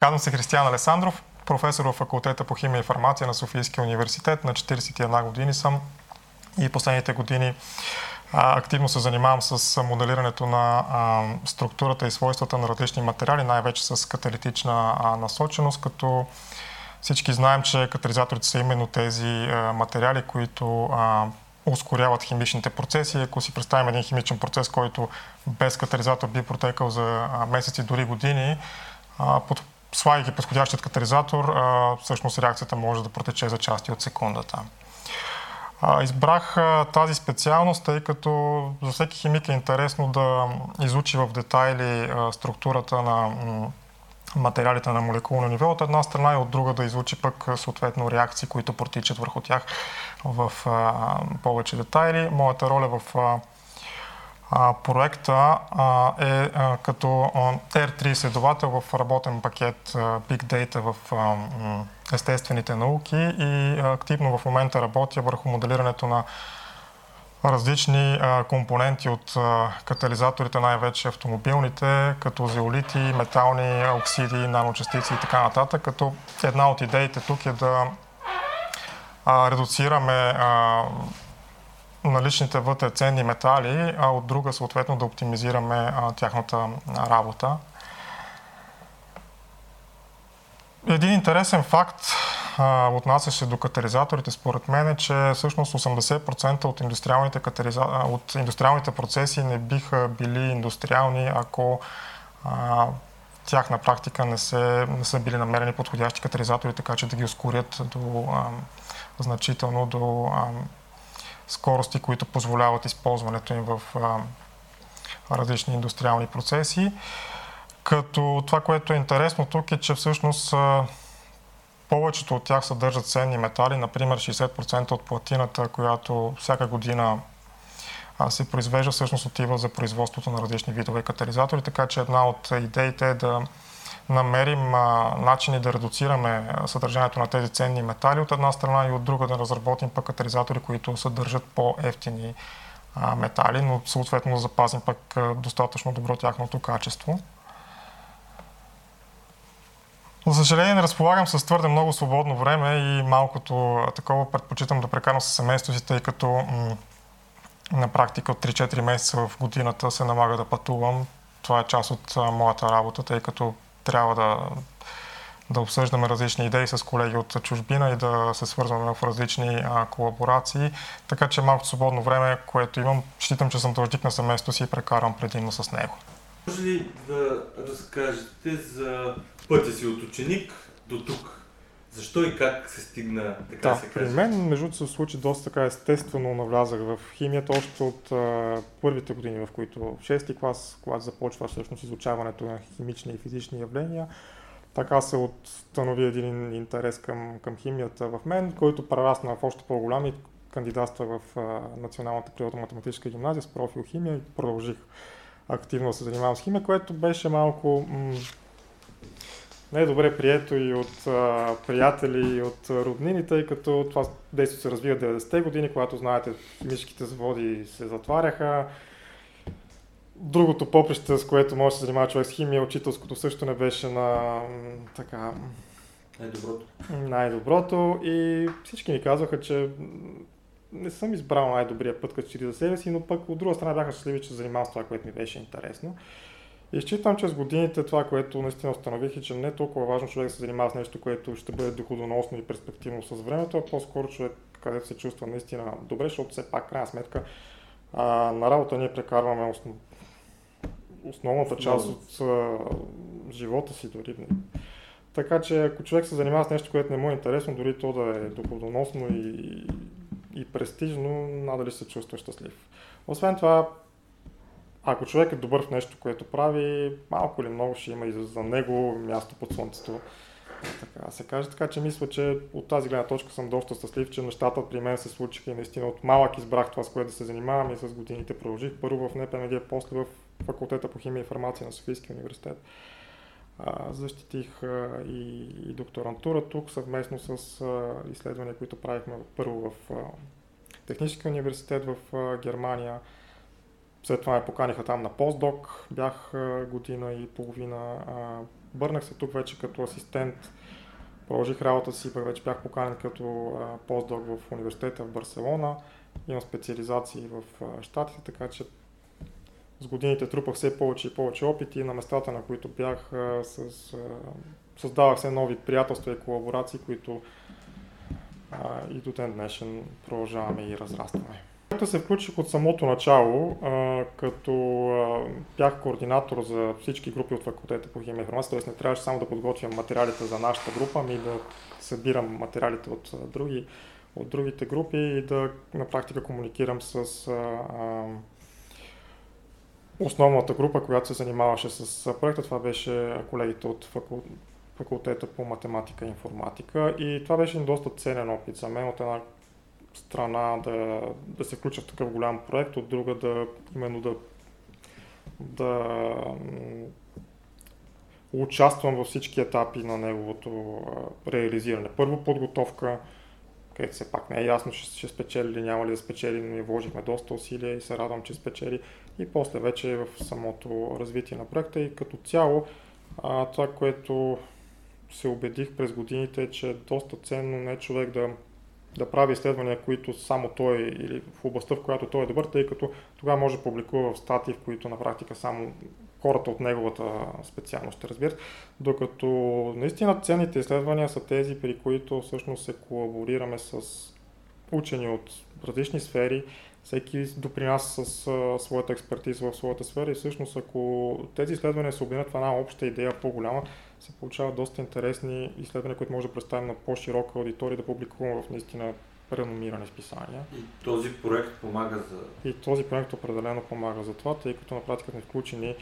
Казвам се Християн Алесандров, професор в факултета по химия и фармация на Софийския университет. На 41 години съм и последните години а, активно се занимавам с моделирането на а, структурата и свойствата на различни материали, най-вече с каталитична а, насоченост, като всички знаем, че катализаторите са именно тези а, материали, които а, ускоряват химичните процеси. Ако си представим един химичен процес, който без катализатор би протекал за месеци, дори години, под, слагайки подходящият катализатор, всъщност реакцията може да протече за части от секундата. Избрах тази специалност, тъй като за всеки химик е интересно да изучи в детайли структурата на материалите на молекулно ниво от една страна и от друга да изучи пък съответно реакции, които протичат върху тях в а, повече детайли. Моята роля в а, а, проекта е като R3 изследовател в работен пакет Big Data в естествените науки и активно в момента работя върху моделирането на различни компоненти от катализаторите, най-вече автомобилните, като зеолити, метални оксиди, наночастици и така нататък, като една от идеите тук е да редуцираме наличните вътре ценни метали, а от друга съответно да оптимизираме а, тяхната работа. Един интересен факт, отнасяше до катализаторите, според мен е, че всъщност 80% от индустриалните, катализа... от индустриалните процеси не биха били индустриални, ако а, тях на практика не, се, не са били намерени подходящи катализатори, така че да ги ускорят до, а, значително до а, скорости, които позволяват използването им в а, различни индустриални процеси. Като това, което е интересно тук е, че всъщност повечето от тях съдържат ценни метали, например 60% от платината, която всяка година се произвежда, всъщност отива за производството на различни видове катализатори, така че една от идеите е да намерим а, начини да редуцираме съдържанието на тези ценни метали от една страна и от друга да разработим пък катализатори, които съдържат по-ефтини а, метали, но съответно да запазим пък достатъчно добро тяхното качество. За съжаление не разполагам с твърде много свободно време и малкото такова предпочитам да прекарам с семейството си, тъй като м- на практика от 3-4 месеца в годината се налага да пътувам. Това е част от а, моята работа, тъй като трябва да, да обсъждаме различни идеи с колеги от чужбина и да се свързваме в различни а, колаборации. Така че малко свободно време, което имам, считам, че съм дължник на семейството си и прекарам предимно с него. Може ли да разкажете за пътя си от ученик до тук? Защо и как се стигна така да, се каже? При мен, между се случи доста така естествено навлязах в химията още от а, първите години, в които в 6-ти клас, когато започва всъщност изучаването на химични и физични явления, така се установи един интерес към, към химията в мен, който прерасна в още по-голям и кандидатства в а, Националната природно-математическа гимназия с профил химия и продължих активно да се занимавам с химия, което беше малко м- не е добре прието и от а, приятели, и от роднини, тъй като това действие се развива 90-те години, когато, знаете, химическите заводи се затваряха. Другото поприще, с което може да се занимава човек с химия, учителското също не беше на така... Най-доброто. Най-доброто и всички ни казваха, че не съм избрал най-добрия път като че за себе си, но пък от друга страна бяха щастливи, че занимавам с това, което ми беше интересно. И считам, че с годините това, което наистина установих е, че не е толкова важно човек да се занимава с нещо, което ще бъде доходоносно и перспективно с времето, а по-скоро човек, където се чувства наистина добре, защото все пак, крайна сметка, а, на работа ние прекарваме основ... основната част от а, живота си дори. Така че ако човек се занимава с нещо, което не му е интересно, дори то да е доходоносно и, и престижно, надали се чувства щастлив. Освен това, ако човек е добър в нещо, което прави, малко или много ще има и за него място под слънцето. Така се каже. Така че мисля, че от тази гледна точка съм доста щастлив, че нещата при мен се случиха и наистина от малък избрах това, с което да се занимавам и с годините продължих. Първо в НПМГ, после в факултета по химия и фармация на Софийския университет. Защитих и, и докторантура тук съвместно с изследвания, които правихме първо в Техническия университет в Германия след това ме поканиха там на постдок, бях година и половина. Върнах се тук вече като асистент, продължих работа си, пък вече бях поканен като постдок в университета в Барселона. Имам специализации в Штатите, така че с годините трупах все повече и повече опити на местата, на които бях, с, създавах се нови приятелства и колаборации, които и до ден днешен продължаваме и разрастваме. Както се включих от самото начало, а, като а, бях координатор за всички групи от факултета по химия и информация, т.е. не трябваше само да подготвям материалите за нашата група, ами да събирам материалите от, други, от другите групи и да на практика комуникирам с а, основната група, която се занимаваше с проекта. Това беше колегите от факултета по математика и информатика. И това беше доста ценен опит за мен от една страна да, да се включа в такъв голям проект, от друга да именно да, да участвам във всички етапи на неговото реализиране. Първо подготовка, където все пак не е ясно, че ще спечели или няма ли да спечели, но ние вложихме доста усилия и се радвам, че спечели. И после вече в самото развитие на проекта и като цяло а, това, което се убедих през годините, че е доста ценно не човек да, да прави изследвания, които само той или в областта, в която той е добър, тъй като тогава може да публикува в статии, в които на практика само хората от неговата специалност ще разбират, докато наистина ценните изследвания са тези, при които всъщност се колаборираме с учени от различни сфери, всеки допринася с а, своята експертиза в своята сфера и всъщност ако тези изследвания се обединят в една обща идея по-голяма, се получават доста интересни изследвания, които може да представим на по-широка аудитория да публикуваме в наистина реномирани списания. И този проект помага за... И този проект определено помага за това, тъй като на практика сме включени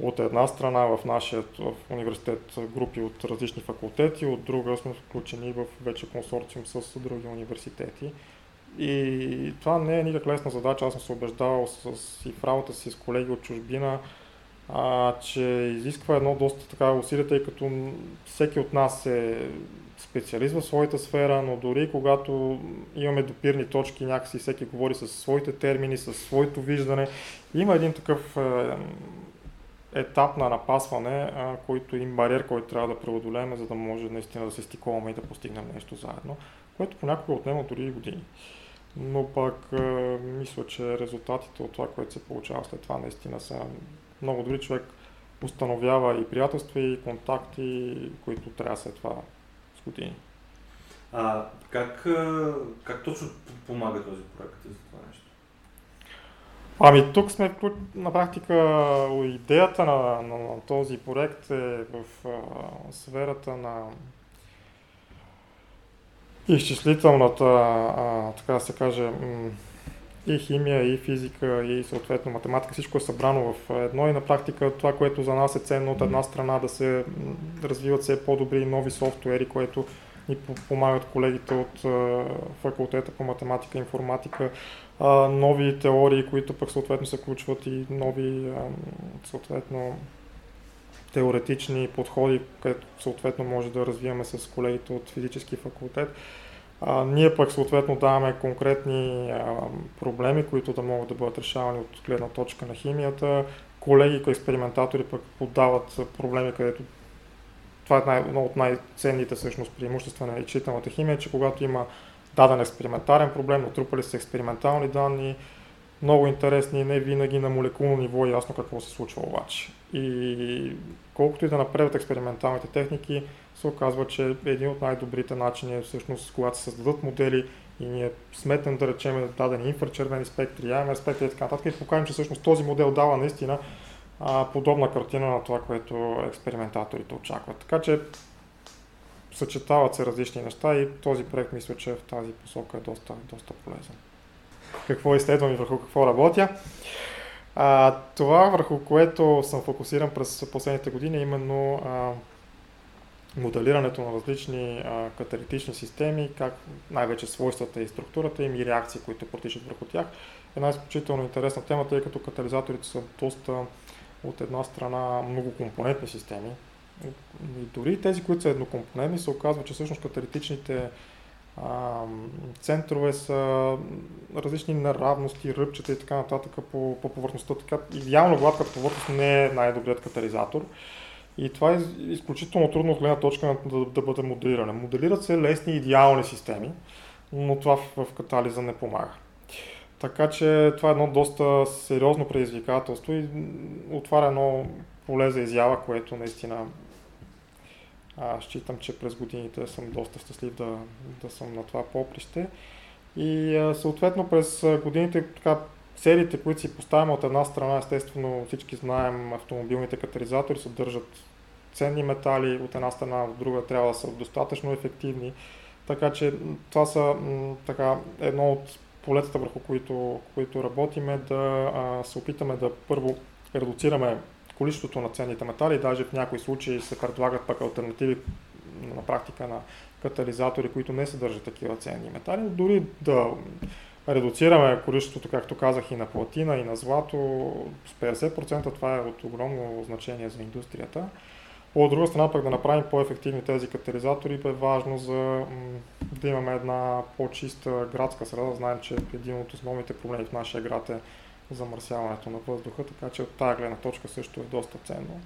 от една страна в нашия в университет групи от различни факултети, от друга сме включени в вече консорциум с други университети. И това не е никак лесна задача. Аз съм се убеждавал с, и в работа си с колеги от чужбина, а, че изисква едно доста така усилие, тъй като всеки от нас е специалист в своята сфера, но дори когато имаме допирни точки, някакси всеки говори със своите термини, със своето виждане, има един такъв е, етап на напасване, който им бариер, който трябва да преодолеем, за да може наистина да се стиковаме и да постигнем нещо заедно, което понякога отнема дори и години. Но пък мисля, че резултатите от това, което се получава след това, наистина са много добри. Човек установява и приятелства, и контакти, които трябва след това с години. А как, как точно помага този проект за това нещо? Ами тук сме на практика идеята на, на, на този проект е в а, сферата на изчислителната, а, така да се каже, и химия, и физика, и съответно математика, всичко е събрано в едно и на практика това, което за нас е ценно от една страна да се развиват все по-добри нови софтуери, което ни помагат колегите от факултета по математика и информатика, нови теории, които пък съответно се включват и нови съответно теоретични подходи, където съответно може да развиваме с колегите от физически факултет. А, ние пък съответно даваме конкретни а, проблеми, които да могат да бъдат решавани от гледна точка на химията. Колеги, експериментатори пък подават проблеми, където това е едно от най-ценните всъщност преимущества на изчителната химия, че когато има даден експериментарен проблем, натрупали се експериментални данни, много интересни, не винаги на молекулно ниво е ясно какво се случва обаче. И колкото и да напредват експерименталните техники, се оказва, че един от най-добрите начини е всъщност, когато се създадат модели и ние сметнем да речем дадени инфрачервени спектри, АМР спектри и така нататък и покажем, че всъщност този модел дава наистина а, подобна картина на това, което експериментаторите очакват. Така че съчетават се различни неща и този проект мисля, че в тази посока е доста, доста полезен. Какво изследвам и върху какво работя? А, това, върху което съм фокусиран през последните години, е именно а, моделирането на различни а, каталитични системи, как най-вече свойствата и структурата им и реакции, които протичат върху тях. Една изключително интересна тема, тъй като катализаторите са доста от една страна многокомпонентни системи. И дори тези, които са еднокомпонентни, се оказва, че всъщност каталитичните центрове са различни неравности, ръбчета и така нататък по, по повърхността. Така, идеално гладката повърхност не е най-добрият катализатор. И това е изключително трудно от гледна точка на да, да бъде моделиране. Моделират се лесни идеални системи, но това в, в катализа не помага. Така че това е едно доста сериозно предизвикателство и отваря едно поле за изява, което наистина а, считам, че през годините съм доста щастлив да, да съм на това поприще. И а, съответно през годините така, целите, които си поставяме от една страна, естествено всички знаем, автомобилните катализатори съдържат ценни метали, от една страна, от друга трябва да са достатъчно ефективни. Така че това са така, едно от полетата, върху които, които работиме, да а, се опитаме да първо редуцираме количеството на ценните метали, даже в някои случаи се предлагат пък альтернативи на практика на катализатори, които не съдържат такива ценни метали, дори да редуцираме количеството, както казах, и на платина, и на злато с 50%, това е от огромно значение за индустрията. От друга страна пък да направим по-ефективни тези катализатори е важно за да имаме една по-чиста градска среда. Знаем, че един от основните проблеми в нашия град е замърсяването на въздуха, така че от тази гледна точка също е доста ценно.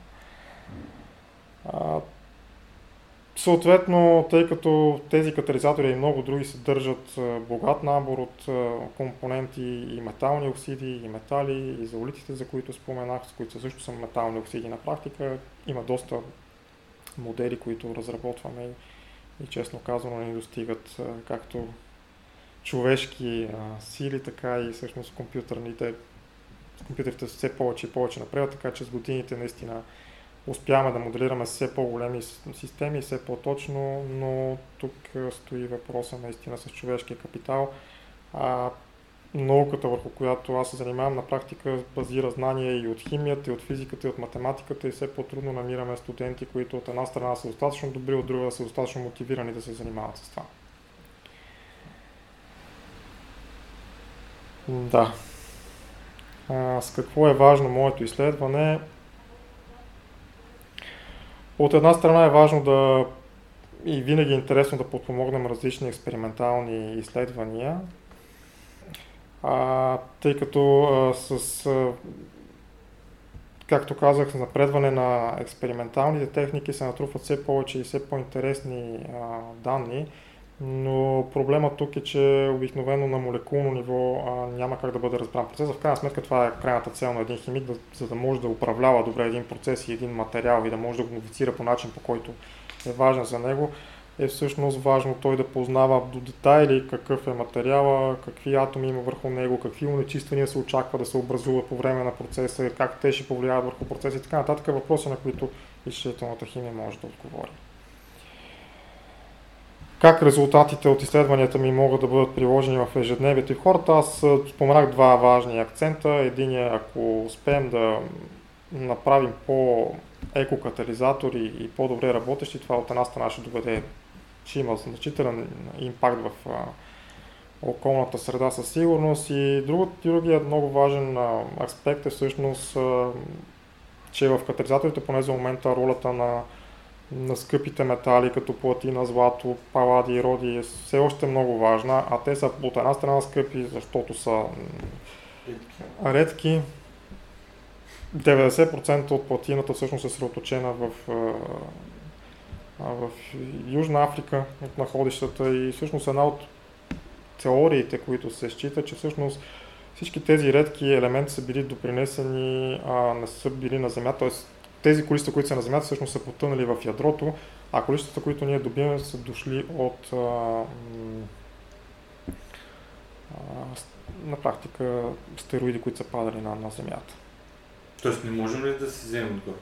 А, съответно, тъй като тези катализатори и много други съдържат богат набор от компоненти и метални оксиди, и метали, и заолитите, за които споменах, с които също са метални оксиди на практика, има доста модели, които разработваме и, и честно казано не достигат както човешки а, сили, така и всъщност компютърните компютрите все повече и повече напред, така че с годините наистина успяваме да моделираме все по-големи системи, все по-точно, но тук стои въпроса наистина с човешкия капитал. А, науката, върху която аз се занимавам, на практика базира знания и от химията, и от физиката, и от математиката и все по-трудно намираме студенти, които от една страна са достатъчно добри, от друга са достатъчно мотивирани да се занимават с това. Да. С какво е важно моето изследване? От една страна е важно да и винаги е интересно да подпомогнем различни експериментални изследвания, а, тъй като а, с, а, както казах, с напредване на експерименталните техники се натрупват все повече и все по-интересни а, данни, но проблема тук е, че обикновено на молекулно ниво а, няма как да бъде разбран процес. В крайна сметка това е крайната цел на един химик, да, за да може да управлява добре един процес и един материал и да може да го модифицира по начин, по който е важен за него, е всъщност важно той да познава до детайли какъв е материала, какви атоми има върху него, какви унечиствания се очаква да се образуват по време на процеса, как те ще повлияят върху процеса и така нататък, въпроси на които изчислителната химия може да отговори. Как резултатите от изследванията ми могат да бъдат приложени в ежедневието и хората? Аз споменах два важни акцента. Един е ако успеем да направим по екокатализатори и по-добре работещи, това от една страна ще доведе, че има значителен импакт в околната среда със сигурност. И другият много важен аспект е всъщност, че в катализаторите поне за момента ролята на на скъпите метали, като платина, злато, палади и роди е все още много важна, а те са от една страна скъпи, защото са редки. 90% от платината всъщност е средоточена в, в Южна Африка от находищата и всъщност една от теориите, които се счита, че всъщност всички тези редки елементи са били допринесени, а не са били на Земята, т.е тези количества, които са на Земята, всъщност са потънали в ядрото, а количествата, които ние добиваме, са дошли от а, а, на практика стероиди, които са падали на, на Земята. Тоест не можем ли да си вземем отгоре?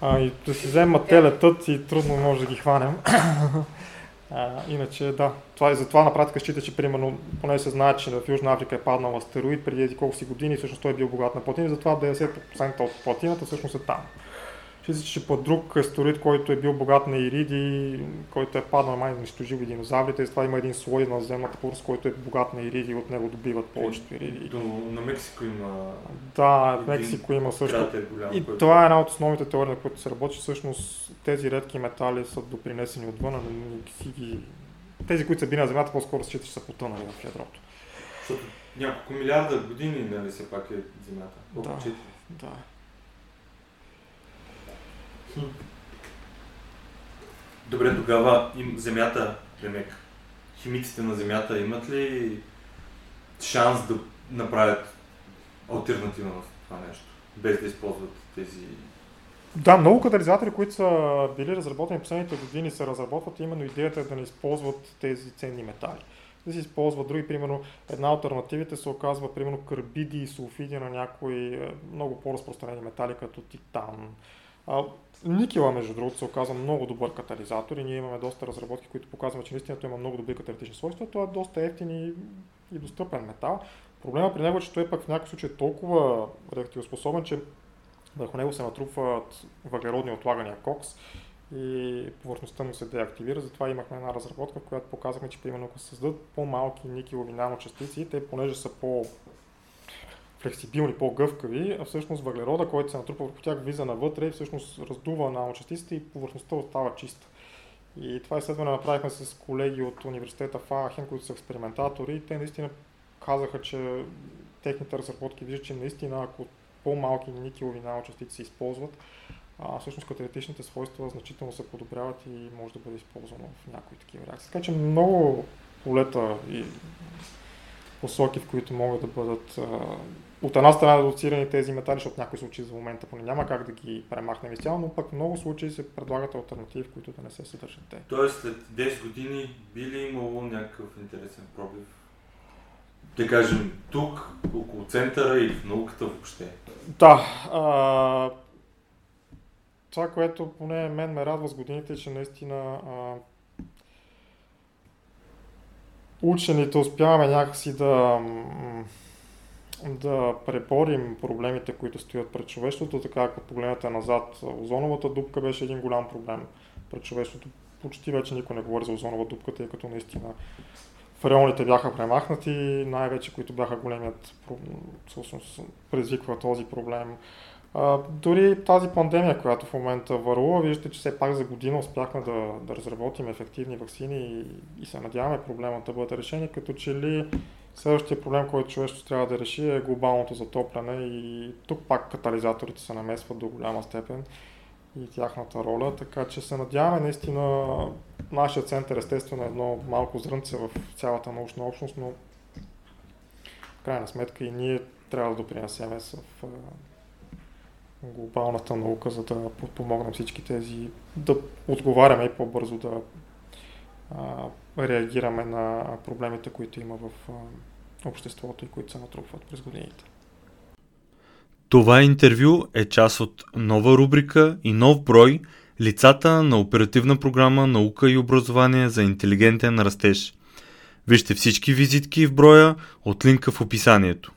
А, и да си вземем, те летат и трудно може да ги хванем. А, иначе да, това, и затова на практика счита, че примерно, поне се знае, че в Южна Африка е паднал астероид преди колко си години, всъщност той е бил богат на платина, затова 90% от платината всъщност е там. Че по друг астероид, който е бил богат на ириди, който е паднал май унищожил и динозаврите, и това има един слой на земната повърхност, който е богат на ириди и от него добиват повечето ириди. До, на Мексико има. Да, в Мексико има също. Голям, и който... това е една от основните теории, на които се работи. Всъщност тези редки метали са допринесени отвън, си ги... Тези, които са били на Земята, по-скоро че са потънали в ядрото. Защото няколко милиарда години, нали, все пак е Земята. Да, да. Добре, тогава им Земята, Демек, химиците на Земята имат ли шанс да направят альтернатива на това нещо, без да използват тези да, много катализатори, които са били разработени последните години, се разработват именно идеята е да не използват тези ценни метали. Да се използват други, примерно една альтернативите се оказва примерно карбиди и сулфиди на някои е, много по-разпространени метали, като титан. Никела, между другото, се оказва много добър катализатор и ние имаме доста разработки, които показват, че наистина той има много добри каталитични свойства. Той е доста ефтин и, и достъпен метал. Проблема при него е, че той пък в някакъв случай е толкова реактивоспособен, че върху него се натрупват въглеродни отлагания кокс и повърхността му се деактивира. Затова имахме една разработка, в която показахме, че примерно ако се създадат по-малки никелови наночастици, те понеже са по флексибилни, по-гъвкави, а всъщност въглерода, който се натрупва върху тях, влиза навътре и всъщност раздува наночастиците и повърхността остава чиста. И това изследване направихме с колеги от университета в Ахен, които са експериментатори те наистина казаха, че техните разработки виждат, че наистина ако по-малки никелови наночастици се използват, а, всъщност каталитичните свойства значително се подобряват и може да бъде използвано в някои такива реакции. Така че много полета и посоки, в които могат да бъдат от една страна редуцирани тези метали, защото някои случаи за момента поне няма как да ги премахнем изцяло, но пък в много случаи се предлагат альтернативи, в които да не се съдържат те. Тоест след 10 години би ли имало някакъв интересен пробив да кажем, тук, около центъра и в науката въобще? Да. А, това, което поне мен ме радва с годините, е, че наистина а, учените успяваме някакси да, да преборим проблемите, които стоят пред човечеството. Така, ако погледнете назад, озоновата дупка беше един голям проблем пред човечеството. Почти вече никой не говори за озонова дупка, тъй като наистина фареоните бяха премахнати, най-вече които бяха големият, всъщност предизвиква този проблем. Дори тази пандемия, която в момента върлува, виждате, че все пак за година успяхме да, да разработим ефективни вакцини и, и се надяваме проблемът да бъде решен, като че ли следващия проблем, който човечеството трябва да реши е глобалното затопляне и тук пак катализаторите се намесват до голяма степен и тяхната роля, така че се надяваме наистина нашия център естествено е едно малко зрънце в цялата научна общност, но в крайна сметка и ние трябва да допринесеме в глобалната наука, за да подпомогнем всички тези, да отговаряме и по-бързо да а, реагираме на проблемите, които има в а, обществото и които се натрупват през годините. Това интервю е част от нова рубрика и нов брой Лицата на оперативна програма Наука и образование за интелигентен растеж. Вижте всички визитки в броя от линка в описанието.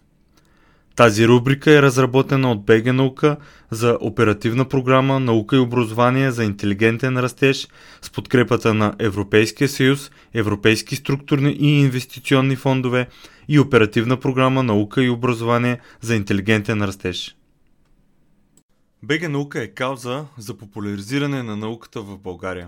Тази рубрика е разработена от БГ Наука за оперативна програма Наука и образование за интелигентен растеж с подкрепата на Европейския съюз, Европейски структурни и инвестиционни фондове и оперативна програма Наука и образование за интелигентен растеж. БГ Наука е кауза за популяризиране на науката в България.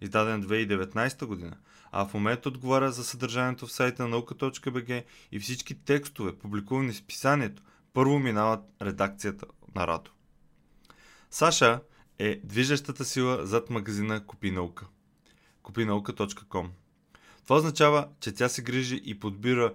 издаден 2019 година, а в момента отговаря за съдържанието в сайта на наука.бг и всички текстове, публикувани в списанието, първо минават редакцията на Радо. Саша е движещата сила зад магазина Купи наука. Купинаука.com Това означава, че тя се грижи и подбира